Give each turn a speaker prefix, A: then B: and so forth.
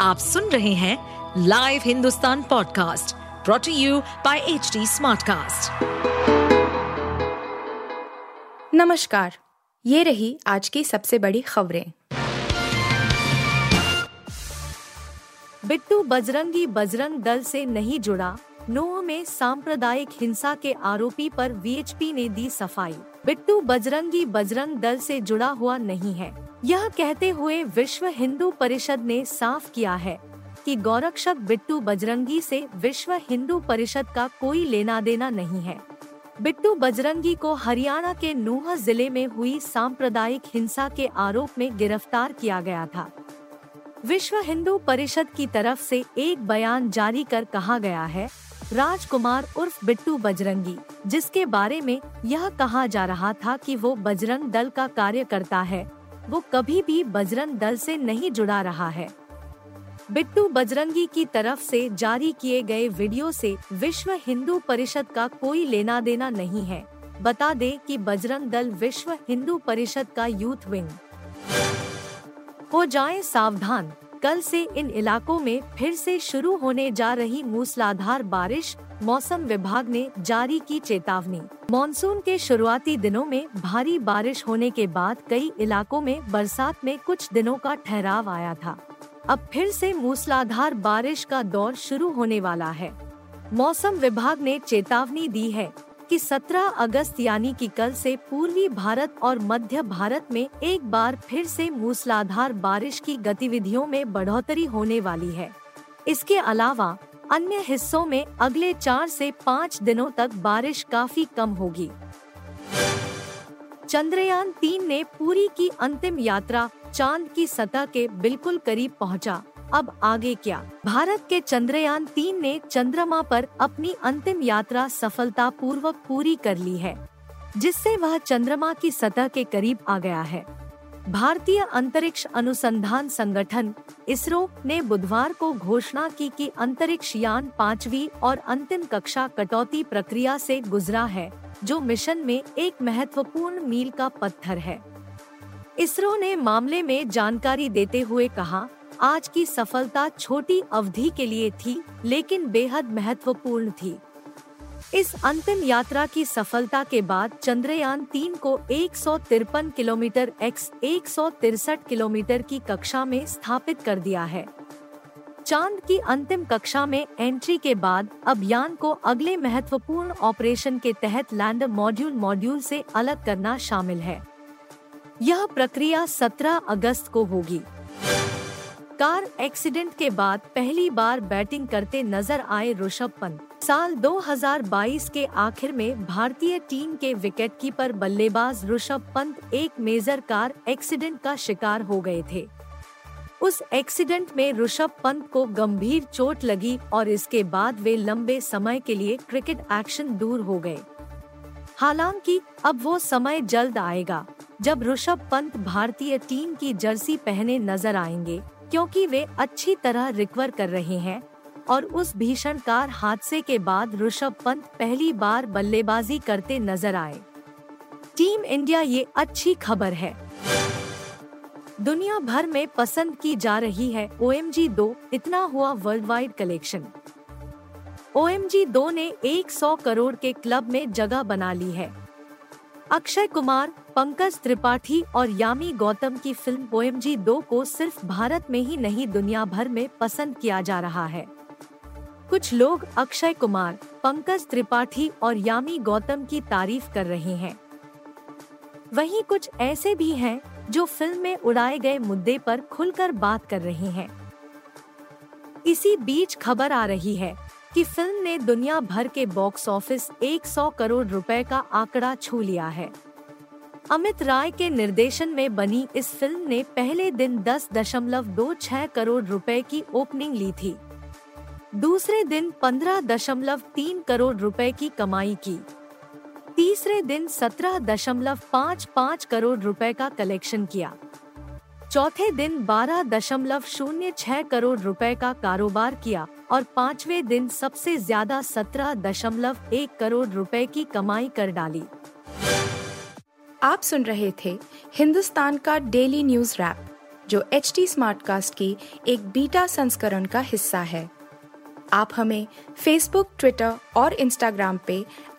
A: आप सुन रहे हैं live Hindustan podcast brought to you by H Smartcast.
B: नमस्कार, ये रही आज की सबसे बड़ी खबरें।
C: बिट्टू बजरंगी बजरंग दल से नहीं जुड़ा, नोह में सांप्रदायिक हिंसा के आरोपी पर वीएचपी ने दी सफ़ाई। बिट्टू बजरंगी बजरंग दल से जुड़ा हुआ नहीं है। यह कहते हुए विश्व हिंदू परिषद ने साफ़ किया है कि गौरक्षक बिट्टू बजरंगी से विश्व हिंदू परिषद का कोई लेना देना नहीं है। बिट्टू बजरंगी को हरियाणा के नूह ज़िले में हुई सांप्रदायिक हिंसा के आरोप में गिरफ़्तार किया गया था। विश्व हिंदू परिषद की तरफ़ से एक बयान जारी कर कहा गया है, राजकुमार उर्फ़ बिट्टू बजरंगी, जिसके बारे में यह कहा जा रहा था कि वो बजरंग दल का कार्यकर्ता है। वो कभी भी बजरंग दल से नहीं जुड़ा रहा है। बिट्टू बजरंगी की तरफ़ से जारी किए गए वीडियो से विश्व हिंदू परिषद का कोई लेना देना नहीं है। बता दे कि बजरंग दल विश्व हिंदू परिषद का यूथ विंग। हो जाए सावधान। कल से इन इलाकों में फिर से शुरू होने जा रही मूसलाधार बारिश मौसम विभाग ने जारी की चेतावनी। मानसून के शुरुआती दिनों में भारी बारिश होने के बाद कई इलाकों में बरसात में कुछ दिनों का ठहराव आया था। अब फिर से मूसलाधार बारिश का दौर शुरू होने वाला है। मौसम विभाग ने चेतावनी दी है। कि 17 अगस्त यानी कि कल से पूर्वी भारत और मध्य भारत में एक बार फिर से मूसलाधार बारिश की गतिविधियों में बढ़ोतरी होने वाली है इसके अलावा, अन्य हिस्सों में अगले चार से पाँच दिनों तक बारिश काफ़ी कम होगी चंद्रयान तीन ने पूरी की अंतिम यात्रा चाँद की सतह के बिल्कुल करीब पहुँचा। अब आगे क्या? भारत के चंद्रयान तीन ने चंद्रमा पर अपनी अंतिम यात्रा सफलता पूर्वक पूरी कर ली है, जिससे वह चंद्रमा की सतह के करीब आ गया है। भारतीय अंतरिक्ष अनुसंधान संगठन, इसरो, ने बुधवार को घोषणा की कि अंतरिक्ष यान पांचवी और अंतिम कक्षा कटौती प्रक्रिया से गुजरा है, जो मिशन में एक महत्वपूर्ण मील का पत्थर है। इसरो ने मामले में जानकारी देते हुए कहा आज की सफलता छोटी अवधि के लिए थी, लेकिन बेहद महत्वपूर्ण थी। इस अंतिम यात्रा की सफलता के बाद चंद्रयान तीन को एक सौ तिरपन किलोमीटर एक्स एक किलोमीटर की कक्षा में स्थापित कर दिया है। चाँद की अंतिम कक्षा में एंट्री के बाद अब यान को अगले महत्वपूर्ण ऑपरेशन के तहत लैंडर मॉड्यूल मॉड्यूल से अलग करना शामिल है। यह प्रक्रिया 17 अगस्त को होगी। कार एक्सीडेंट के बाद पहली बार बैटिंग करते नज़र आए ऋषभ पंत। साल 2022 के आखिर में भारतीय टीम के विकेटकीपर बल्लेबाज ऋषभ पंत एक मेजर कार एक्सीडेंट का शिकार हो गए थे। उस एक्सीडेंट में ऋषभ पंत को गंभीर चोट लगी और इसके बाद वे लंबे समय के लिए क्रिकेट एक्शन दूर हो गए। हालाँकि अब वो समय जल्द आएगा, जब ऋषभ पंत भारतीय टीम की जर्सी पहने नज़र आएँगे। क्योंकि वे अच्छी तरह रिकवर कर रहे हैं और उस भीषण कार हादसे के बाद ऋषभ पंत पहली बार बल्लेबाजी करते नज़र आए। टीम इंडिया ये अच्छी खबर है। दुनिया भर में पसंद की जा रही है ओ एम जी दो, इतना हुआ world wide collection O M G दो ने 100 करोड़ के क्लब में जगह बना ली है। अक्षय कुमार, पंकज त्रिपाठी और यामी गौतम की फ़िल्म ओएमजी दो को सिर्फ़ भारत में ही नहीं, दुनिया भर में पसंद किया जा रहा है। कुछ लोग अक्षय कुमार, पंकज त्रिपाठी और यामी गौतम की तारीफ़ कर रहे हैं। वहीं कुछ ऐसे भी हैं जो फ़िल्म में उड़ाए गए मुद्दे पर खुलकर बात कर रहे हैं। इसी बीच खबर आ रही है कि फ़िल्म ने दुनिया भर के बॉक्स ऑफ़िस 100 करोड़ रुपए का आंकड़ा छू लिया है। अमित राय के निर्देशन में बनी इस फ़िल्म ने पहले दिन दस दशमलव दो छह करोड़ रुपए की ओपनिंग ली थी। दूसरे दिन पंद्रह दशमलव तीन करोड़ रुपए की कमाई की। तीसरे दिन सत्रह दशमलव पाँच पाँच करोड़ रुपए का कलेक्शन किया। चौथे दिन बारह दशमलव शून्य छह करोड़ रुपए का कारोबार किया और पाँचवे दिन सबसे ज़्यादा सत्रह दशमलव एक करोड़ रुपए की कमाई कर डाली।
B: आप सुन रहे थे हिंदुस्तान का डेली न्यूज़ रैप, जो एच टी स्मार्ट कास्ट की एक बीटा संस्करण का हिस्सा है। आप हमें फेसबुक ट्विटर और इंस्टाग्राम पे